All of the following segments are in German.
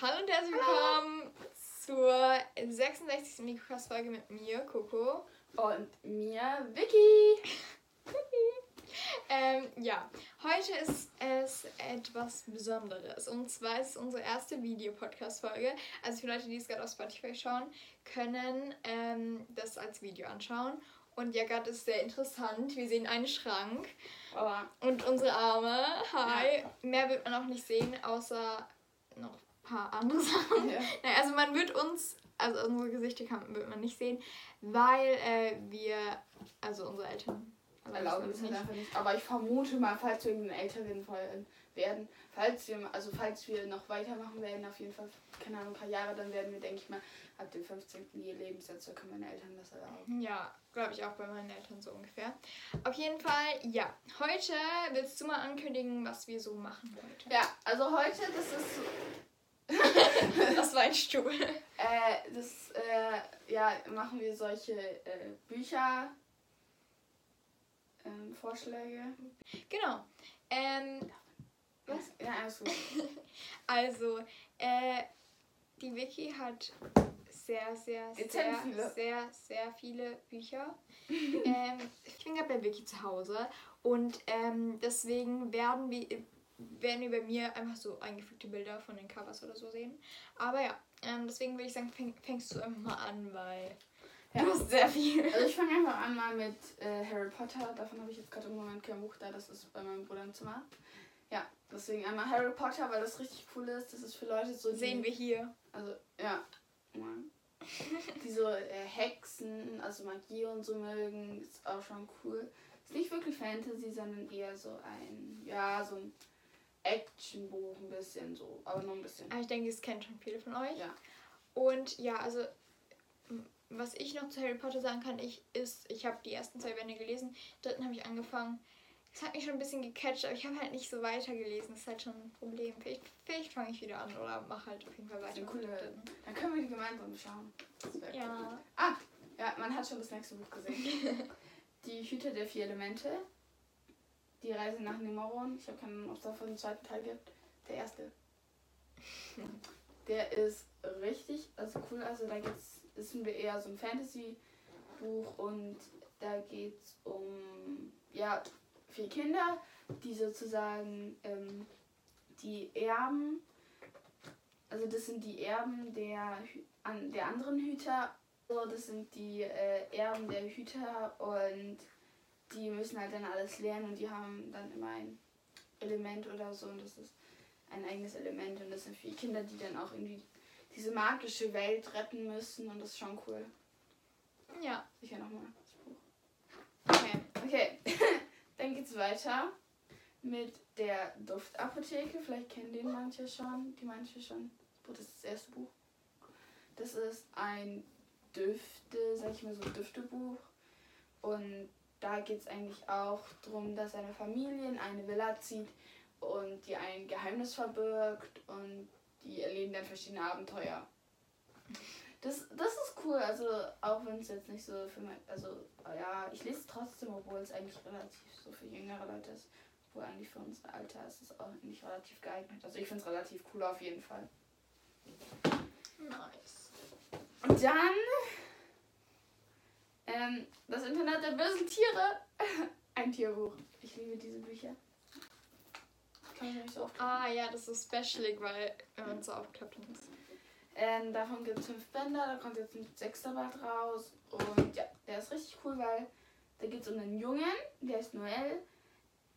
Hallo und herzlich willkommen zur 66. Mikrocast-Folge mit mir, Coco. Und mir, Vicky. ähm, ja, heute ist es etwas Besonderes. Und zwar ist es unsere erste Videopodcast-Folge. Also für Leute, die es gerade auf Spotify schauen, können ähm, das als Video anschauen. Und ja, gerade ist sehr interessant. Wir sehen einen Schrank Oh. und unsere Arme. Hi. Mehr wird man auch nicht sehen, außer noch paar andere Sachen. Ja. Also man wird uns, also unsere Gesichter kann, wird man nicht sehen, weil äh, wir, also unsere Eltern Erlauben es halt einfach nicht. Aber ich vermute mal, falls wir irgendwann älter werden, falls wir, also falls wir noch weitermachen werden, auf jeden Fall, keine Ahnung, ein paar Jahre, dann werden wir, denke ich mal, ab dem 15. je Lebensjahr können meine Eltern das erlauben. Ja, glaube ich auch bei meinen Eltern so ungefähr. Auf jeden Fall, ja. Heute willst du mal ankündigen, was wir so machen heute. Ja, also heute, das ist so, Das war ein Stuhl. äh, das, äh, ja, machen wir solche äh, Bücher, ähm, Vorschläge. Genau. Ähm, Was? Ja, alles gut. also, äh, die Vicky hat sehr, sehr, Jetzt sehr, viele. sehr, sehr viele Bücher. ähm, ich bin gerade bei Vicky zu Hause und ähm, deswegen werden wir, werden wir bei mir einfach so eingefügte Bilder von den Covers oder so sehen. Aber ja, ähm, deswegen würde ich sagen, fäng, fängst du einfach mal an, weil Ja. du hast sehr viel. Also ich fange einfach an mal mit äh, Harry Potter. Davon habe ich jetzt gerade im Moment kein Buch da. Das ist bei meinem Bruder im Zimmer. Ja, deswegen einmal Harry Potter, weil das richtig cool ist. Das ist für Leute so... Die, Sehen wir hier. Also, ja. Die so äh, Hexen, also Magie und so mögen. Ist auch schon cool. Ist nicht wirklich Fantasy, sondern eher so ein... Ja, so ein Actionbuch ein bisschen so. Aber nur ein bisschen. Aber ich denke, das kennt schon viele von euch. Ja. Und ja, also was ich noch zu Harry Potter sagen kann, ich ist, ich habe die ersten zwei Bände gelesen, dritten habe ich angefangen. Es hat mich schon ein bisschen gecatcht, aber ich habe halt nicht so weitergelesen. Das ist halt schon ein Problem. Vielleicht, vielleicht fange ich wieder an oder mache halt auf jeden Fall Das weiter. dem coole... Dann können wir die gemeinsam schauen. Das wär cool. Ja. Ah, ja, man hat schon das nächste Buch gesehen. die Hüter der vier Elemente. Die Reise nach Nimmeron. Ich habe keine Ahnung, ob es davon einen zweiten Teil gibt. Der erste. Der ist richtig, also cool. Also da geht's, ist eher so ein Fantasy-Buch und da geht's um ja vier Kinder, die sozusagen ähm, die Erben, also das sind die Erben der der anderen Hüter. So, das sind die äh, Erben der Hüter und die müssen halt dann alles lernen und die haben dann immer ein Element oder so und das ist ein eigenes Element und das sind vier Kinder, die dann auch irgendwie diese magische Welt retten müssen und das ist schon cool. Ja, Sicher nochmal das Buch. okay. Okay, dann geht's weiter mit der Duftapotheke. Vielleicht kennen den manche schon, die manche schon. Das ist das erste Buch. Das ist ein Düfte, sag ich mal so, Düftebuch. Und da geht es eigentlich auch darum, dass eine Familie in eine Villa zieht und die ein Geheimnis verbirgt und die erleben dann verschiedene Abenteuer. Das, das ist cool, also auch wenn es jetzt nicht so für mein, also ja, ich lese es trotzdem, obwohl es eigentlich relativ so für jüngere Leute ist. Obwohl eigentlich für unser Alter ist es auch eigentlich relativ geeignet. Also ich finde es relativ cool auf jeden Fall. Nice. Und dann ähm, das Internet der bösen Tiere. Ein Tierbuch. Ich liebe diese Bücher. Kann ich nicht so. Ah ja, das ist specialig, weil wenn man so aufklappt, ist Ähm, davon gibt es fünf Bänder, da kommt jetzt ein sechster Band raus. Und ja, der ist richtig cool, weil da geht es um einen Jungen, der ist Noel,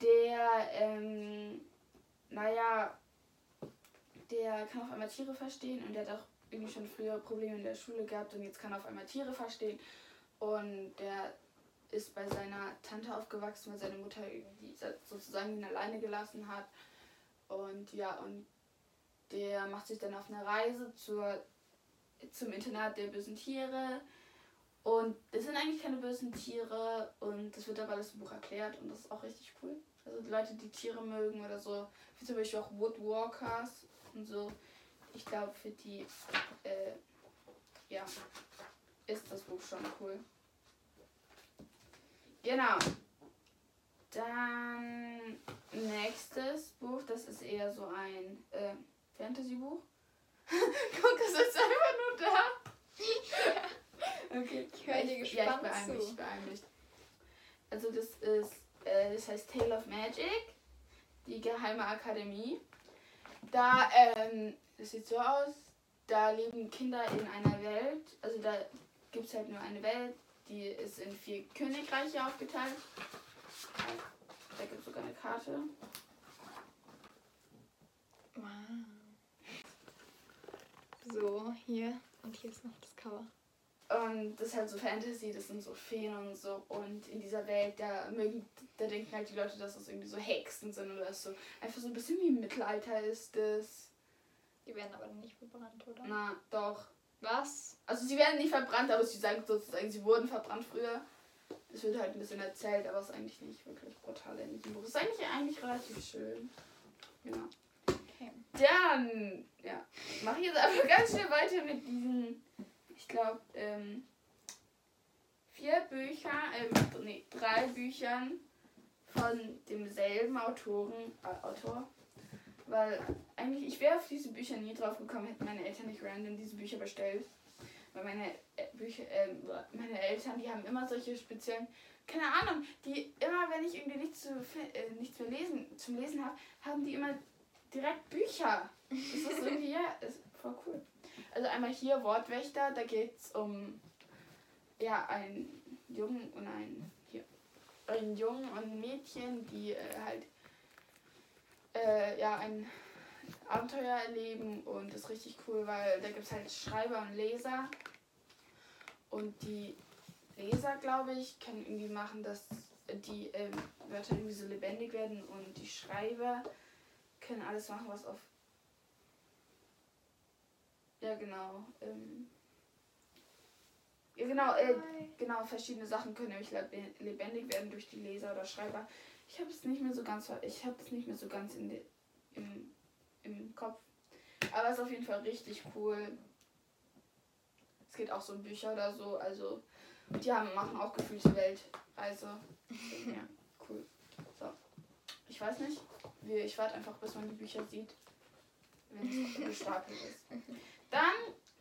der, ähm, naja, der kann auf einmal Tiere verstehen und der hat auch irgendwie schon früher Probleme in der Schule gehabt und jetzt kann er auf einmal Tiere verstehen. Und der ist bei seiner Tante aufgewachsen, weil seine Mutter irgendwie sozusagen ihn alleine gelassen hat. Und ja, und der macht sich dann auf eine Reise zur, zum Internat der bösen Tiere. Und das sind eigentlich keine bösen Tiere und das wird aber alles im Buch erklärt und das ist auch richtig cool. Also die Leute, die Tiere mögen oder so, wie zum Beispiel auch Woodwalkers und so. Ich glaube, für die, äh, ja, ist das Buch schon cool. Genau. Dann nächstes Buch, das ist eher so ein äh, Fantasy-Buch. Guck, es ist einfach nur da. Okay. Ich höre dir Ja, ich gespannt beeil mich, zu. ich beeil mich. Also das ist, äh, das heißt Tale of Magic, die geheime Akademie. Da, ähm, das sieht so aus, da leben Kinder in einer Welt, also da gibt es halt nur eine Welt, die ist in vier Königreiche aufgeteilt. Da gibt es sogar eine Karte. Wow. So, hier. Und hier ist noch das Cover. Und das ist halt so Fantasy, das sind so Feen und so. Und in dieser Welt, da mögen, da denken halt die Leute, dass das irgendwie so Hexen sind oder so. Einfach so ein bisschen wie im Mittelalter ist das. Die werden aber nicht verbrannt, oder? Na, doch. Was? Also sie werden nicht verbrannt, aber sie sagen sozusagen, sie wurden verbrannt früher. Das wird halt ein bisschen erzählt, aber es ist eigentlich nicht wirklich brutal in diesem Buch. Es ist eigentlich, eigentlich relativ schön. Genau. Okay. Dann, ja, mache ich jetzt einfach ganz schnell weiter mit diesen, ich glaube, ähm, vier Bücher, ähm, nee, drei Büchern von demselben Autoren, äh, Autor. Weil eigentlich, ich wäre auf diese Bücher nie drauf gekommen, hätten meine Eltern nicht random diese Bücher bestellt. Weil meine äh, Bücher, ähm, meine Eltern, die haben immer solche speziellen, keine Ahnung, die immer, wenn ich irgendwie nichts, zu, äh, nichts mehr lesen, zum Lesen habe, haben die immer direkt Bücher. Das ist irgendwie, ja, ist voll cool. Also einmal hier Wortwächter, da geht es um ja, einen Jungen und ein, hier, einen Jungen und ein Mädchen, die äh, halt äh, ja, ein Abenteuer erleben und das ist richtig cool, weil da gibt es halt Schreiber und Leser. Und die Leser, glaube ich, können irgendwie machen, dass die ähm, Wörter irgendwie so lebendig werden und die Schreiber können alles machen, was auf. Ja, genau. Ähm, ja, genau, äh, genau, verschiedene Sachen können nämlich lebe- lebendig werden durch die Leser oder Schreiber. Ich habe es nicht mehr so ganz, ich habe es nicht mehr so ganz in de, im, im Kopf. Aber es ist auf jeden Fall richtig cool. Es geht auch so um Bücher oder so, also die haben, machen auch gefühlte Weltreise. ja, cool. So. Ich weiß nicht. Ich warte einfach, bis man die Bücher sieht. Wenn es gestapelt ist. Dann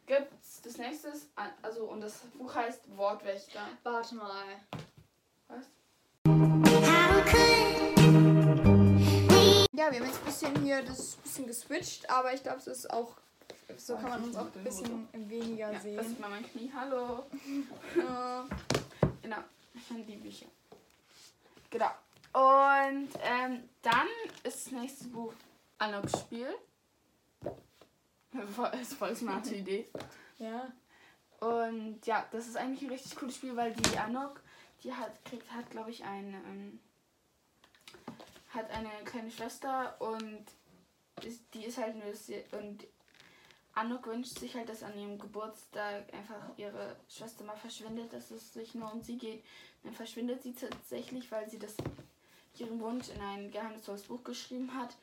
gibt's das nächste, also und das Buch heißt Wortwächter. Warte mal. Was? Ja, wir haben jetzt ein bisschen hier das bisschen geswitcht, aber ich glaube, es ist auch. So kann man uns auch ein bisschen weniger Ja, das sehen. ist mal mein Knie. Hallo. Genau, ich fand die Bücher. Genau. Und ähm, dann ist das nächste Buch Anoks Spiel. Voll, ist voll smarte Idee. ja. Und ja, das ist eigentlich ein richtig cooles Spiel, weil die Anok, die hat, kriegt, hat glaube ich eine, ähm, hat eine kleine Schwester und die ist halt nur sehr, und Anok wünscht sich halt, dass an ihrem Geburtstag einfach ihre Schwester mal verschwindet, dass es sich nur um sie geht. Dann verschwindet sie tatsächlich, weil sie das ihren Wunsch in ein geheimnisvolles Buch geschrieben hat.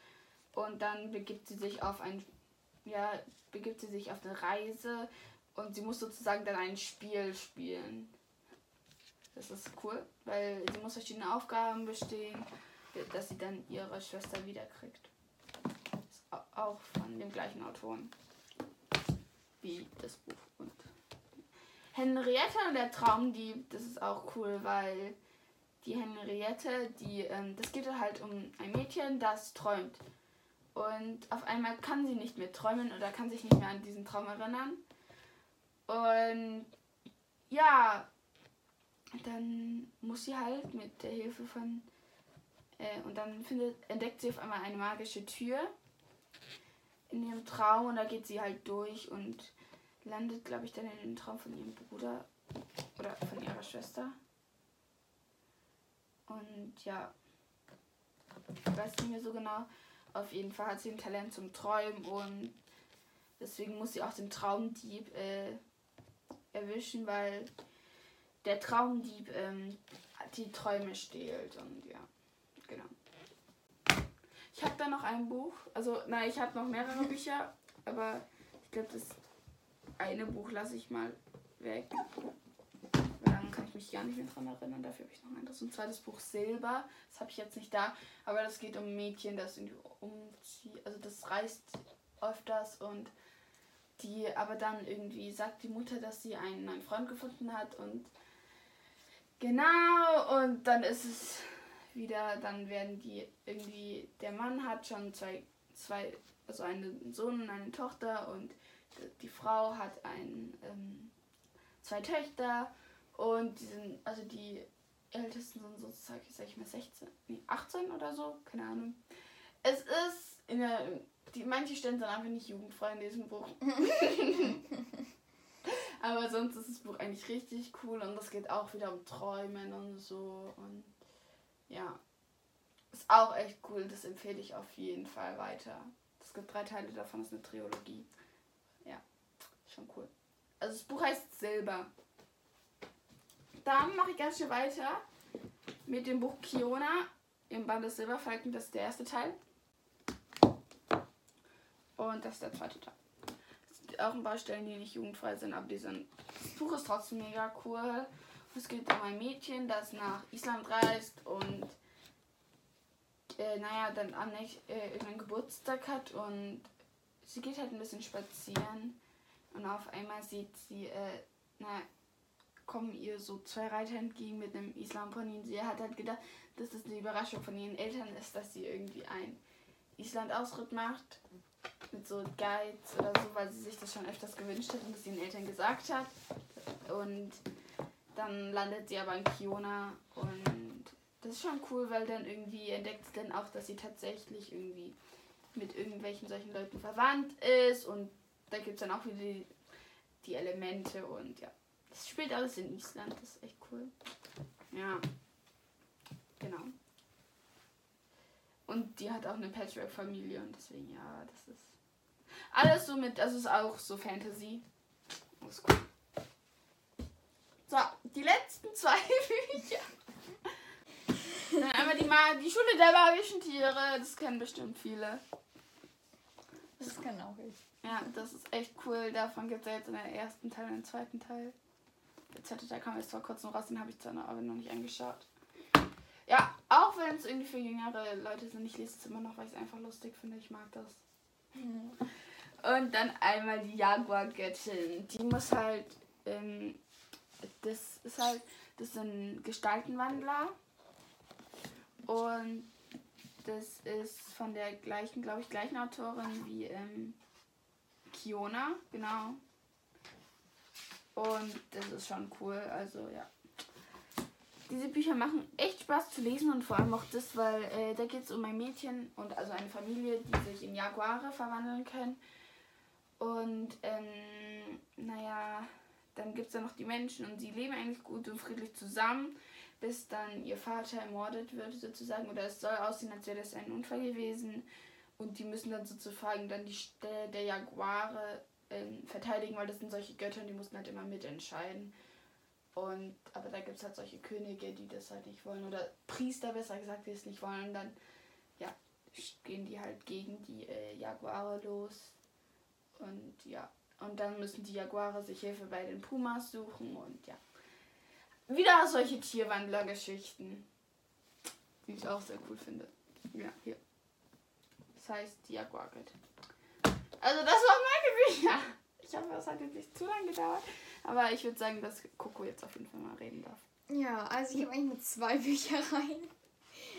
Und dann begibt sie sich auf ein, ja, begibt sie sich auf eine Reise und sie muss sozusagen dann ein Spiel spielen. Das ist cool, weil sie muss verschiedene Aufgaben bestehen, dass sie dann ihre Schwester wiederkriegt. Ist au- auch von dem gleichen Autoren wie das Buch. Und Henriette und der Traumdieb, das ist auch cool, weil die Henriette, die, ähm, das geht halt um ein Mädchen, das träumt. Und auf einmal kann sie nicht mehr träumen oder kann sich nicht mehr an diesen Traum erinnern. Und ja, dann muss sie halt mit der Hilfe von äh, und dann findet, entdeckt sie auf einmal eine magische Tür in ihrem Traum und da geht sie halt durch und landet, glaube ich, dann in dem Traum von ihrem Bruder oder von ihrer Schwester. Und ja, ich weiß nicht mehr so genau. Auf jeden Fall hat sie ein Talent zum Träumen und deswegen muss sie auch den Traumdieb äh, erwischen, weil der Traumdieb ähm, die Träume stehlt und ja. Ich habe da noch ein Buch, also nein, ich habe noch mehrere Bücher, aber ich glaube, das eine Buch lasse ich mal weg. Dann kann ich mich gar nicht mehr dran erinnern. Dafür habe ich noch ein anderes. Und zwar das Buch Silber. Das habe ich jetzt nicht da. Aber das geht um Mädchen, das irgendwie umzieht. Also das reist öfters und die aber dann irgendwie sagt die Mutter, dass sie einen neuen Freund gefunden hat und genau und dann ist es wieder, dann werden die irgendwie, der Mann hat schon zwei, zwei also einen Sohn und eine Tochter und die Frau hat ein, ähm, zwei Töchter und die sind, also die Ältesten sind sozusagen, sag ich mal, 16, nee, 18 oder so, keine Ahnung. Es ist in der, die, manche Stellen sind einfach nicht jugendfrei in diesem Buch. Aber sonst ist das Buch eigentlich richtig cool und es geht auch wieder um Träumen und so und ja. Ist auch echt cool, das empfehle ich auf jeden Fall weiter. Es gibt drei Teile davon, das ist eine Trilogie. Ja, schon cool. Also das Buch heißt Silber. Dann mache ich ganz schnell weiter mit dem Buch Kiona im Band des Silberfalken. Das ist der erste Teil. Und das ist der zweite Teil. Es gibt auch ein paar Stellen, die nicht jugendfrei sind, aber die sind. Das Buch ist trotzdem mega cool. Es geht um ein Mädchen, das nach Island reist und äh, naja, dann am nächsten äh, irgendeinen Geburtstag hat und sie geht halt ein bisschen spazieren und auf einmal sieht sie, äh, na, kommen ihr so zwei Reiter entgegen mit einem Islampony und sie hat halt gedacht, dass das eine Überraschung von ihren Eltern ist, dass sie irgendwie ein Island-Ausritt macht mit so Guides oder so, weil sie sich das schon öfters gewünscht hat und das ihren Eltern gesagt hat. Und dann landet sie aber in Kiona und das ist schon cool, weil dann irgendwie entdeckt sie dann auch, dass sie tatsächlich irgendwie mit irgendwelchen solchen Leuten verwandt ist und da gibt es dann auch wieder die, die Elemente und ja. Das spielt alles in Island, das ist echt cool. Ja. Genau. Und die hat auch eine Patchwork-Familie und deswegen, ja, das ist alles so mit, das ist auch so Fantasy. Das ist cool. So, die letzten zwei Bücher. Dann einmal die, Ma die Schule der magischen Tiere, das kennen bestimmt viele. Das, kann auch ich. Ja, das ist echt cool. Davon gibt es ja jetzt in der ersten Teil und im zweiten Teil. Der zweite Teil kam jetzt vor kurzem raus, den habe ich zwar noch, aber noch nicht angeschaut. Ja, auch wenn es irgendwie für jüngere Leute sind, ich lese es immer noch, weil ich es einfach lustig finde. Ich mag das. Mhm. Und dann einmal die Jaguar-Göttin. Die muss halt, ähm, das ist halt, das sind Gestaltenwandler. Und das ist von der gleichen, glaube ich, gleichen Autorin wie ähm, Kiona, genau. Und das ist schon cool, also ja. Diese Bücher machen echt Spaß zu lesen und vor allem auch das, weil äh, da geht es um ein Mädchen und also eine Familie, die sich in Jaguare verwandeln können. Und ähm, naja, dann gibt es da noch die Menschen und sie leben eigentlich gut und friedlich zusammen bis dann ihr Vater ermordet wird sozusagen. Oder es soll aussehen, als wäre das ein Unfall gewesen. Und die müssen dann sozusagen dann die Stelle der Jaguare ähm, verteidigen, weil das sind solche Götter und die mussten halt immer mitentscheiden. Und aber da gibt es halt solche Könige, die das halt nicht wollen. Oder Priester besser gesagt, die es nicht wollen. Und dann ja gehen die halt gegen die äh, Jaguare los. Und ja und dann müssen die Jaguare sich Hilfe bei den Pumas suchen und ja wieder solche Tierwandlergeschichten. Die ich auch sehr cool finde. Ja, hier. Das heißt Diaguaget. Also das waren meine Bücher. Ich hoffe, das hat jetzt nicht zu lange gedauert. Aber ich würde sagen, dass Coco jetzt auf jeden Fall mal reden darf. Ja, also ich habe eigentlich nur zwei Büchereien.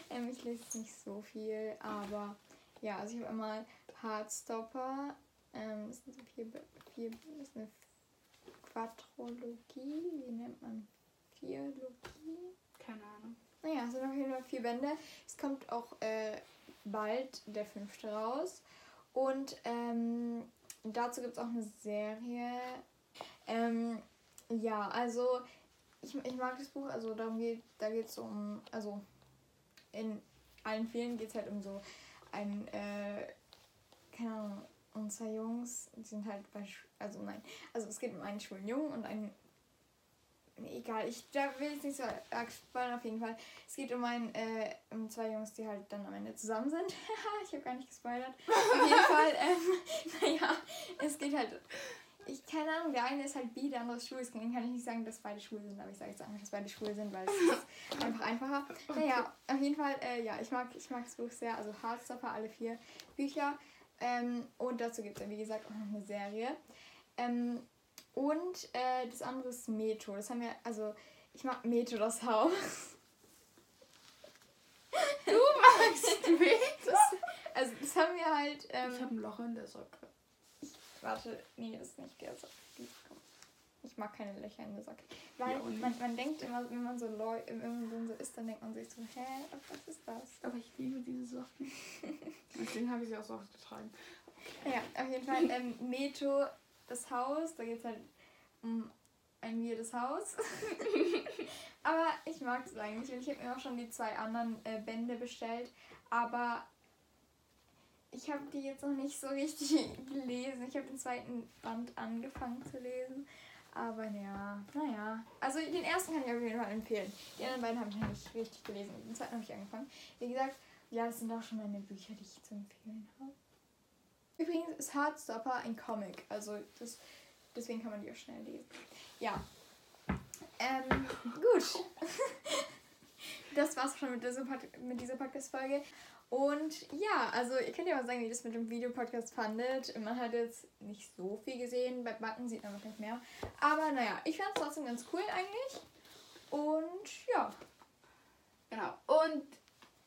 Ähm, ich lese nicht so viel, aber ja, also ich habe einmal Heartstopper. Ähm, das sind so vier, vier das ist eine Quadrologie. Wie nennt man Trilogie. Keine Ahnung. Naja, es sind auf jeden Fall vier Bände. Es kommt auch äh, bald der fünfte raus. Und ähm, dazu gibt es auch eine Serie. Ähm, ja, also ich, ich mag das Buch, also darum geht, da geht es um, also in allen vielen geht es halt um so ein, äh, keine Ahnung, und zwei Jungs, die sind halt bei, also nein, also es geht um einen schwulen Jungen und einen egal, ich da will jetzt nicht so arg spoilern auf jeden Fall. Es geht um, ein, äh, um zwei Jungs, die halt dann am Ende zusammen sind. ich habe gar nicht gespoilert. Auf jeden Fall, ähm, naja, es geht halt. Ich keine Ahnung, der eine ist halt bi, der andere ist schwul. Deswegen kann ich nicht sagen, dass beide schwul sind, aber ich sage jetzt einfach, dass beide schwul sind, weil es ist einfach einfacher. Naja, auf jeden Fall, äh, ja, ich mag, ich mag das Buch sehr. Also Hardstopper, alle vier Bücher. Ähm, und dazu gibt es ja, wie gesagt, auch noch eine Serie. Ähm, und äh, das andere ist Metro. Das haben wir, also ich mag Metro, das Haus. Du magst Metro? Also das haben wir halt. Ähm, ich habe ein Loch in der Socke. Warte, nee, das ist nicht der Socke. Ich mag keine Löcher in der Socke. Weil Ja, man, man denkt immer, wenn man so Leu wenn man so ist, dann denkt man sich so, hä, was ist das? Aber ich liebe diese Socken. Deswegen habe ich sie auch so oft getragen. Ja, auf jeden Fall. Ähm, Meto, das Haus, da geht es halt um ein weirdes Haus. aber ich mag es eigentlich. und Ich habe mir auch schon die zwei anderen äh, Bände bestellt. Aber ich habe die jetzt noch nicht so richtig gelesen. Ich habe den zweiten Band angefangen zu lesen. Aber ja, naja. Also den ersten kann ich auf jeden Fall empfehlen. Die anderen beiden habe ich noch nicht richtig gelesen. Den zweiten habe ich angefangen. Wie gesagt, ja, das sind auch schon meine Bücher, die ich zu empfehlen habe. Übrigens ist Heartstopper ein Comic. Also das, deswegen kann man die auch schnell lesen. Ja. Ähm, gut. das war's schon mit dieser, Pod mit dieser Podcast-Folge. Und ja, also ihr könnt ja mal sagen, wie ihr das mit dem Videopodcast fandet. Man hat jetzt nicht so viel gesehen. Bei Backen sieht man noch nicht mehr. Aber naja, ich fand es trotzdem ganz cool eigentlich. Und ja. Genau. Und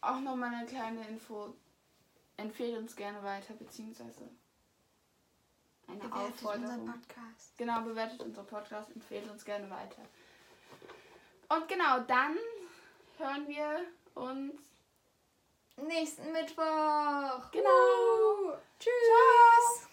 auch nochmal eine kleine Info. Empfehlt uns gerne weiter, beziehungsweise eine Aufforderung. Podcast. Genau, bewertet unseren Podcast, empfehlt uns gerne weiter. Und genau, dann hören wir uns. Nächsten Mittwoch. Genau. Tschüss.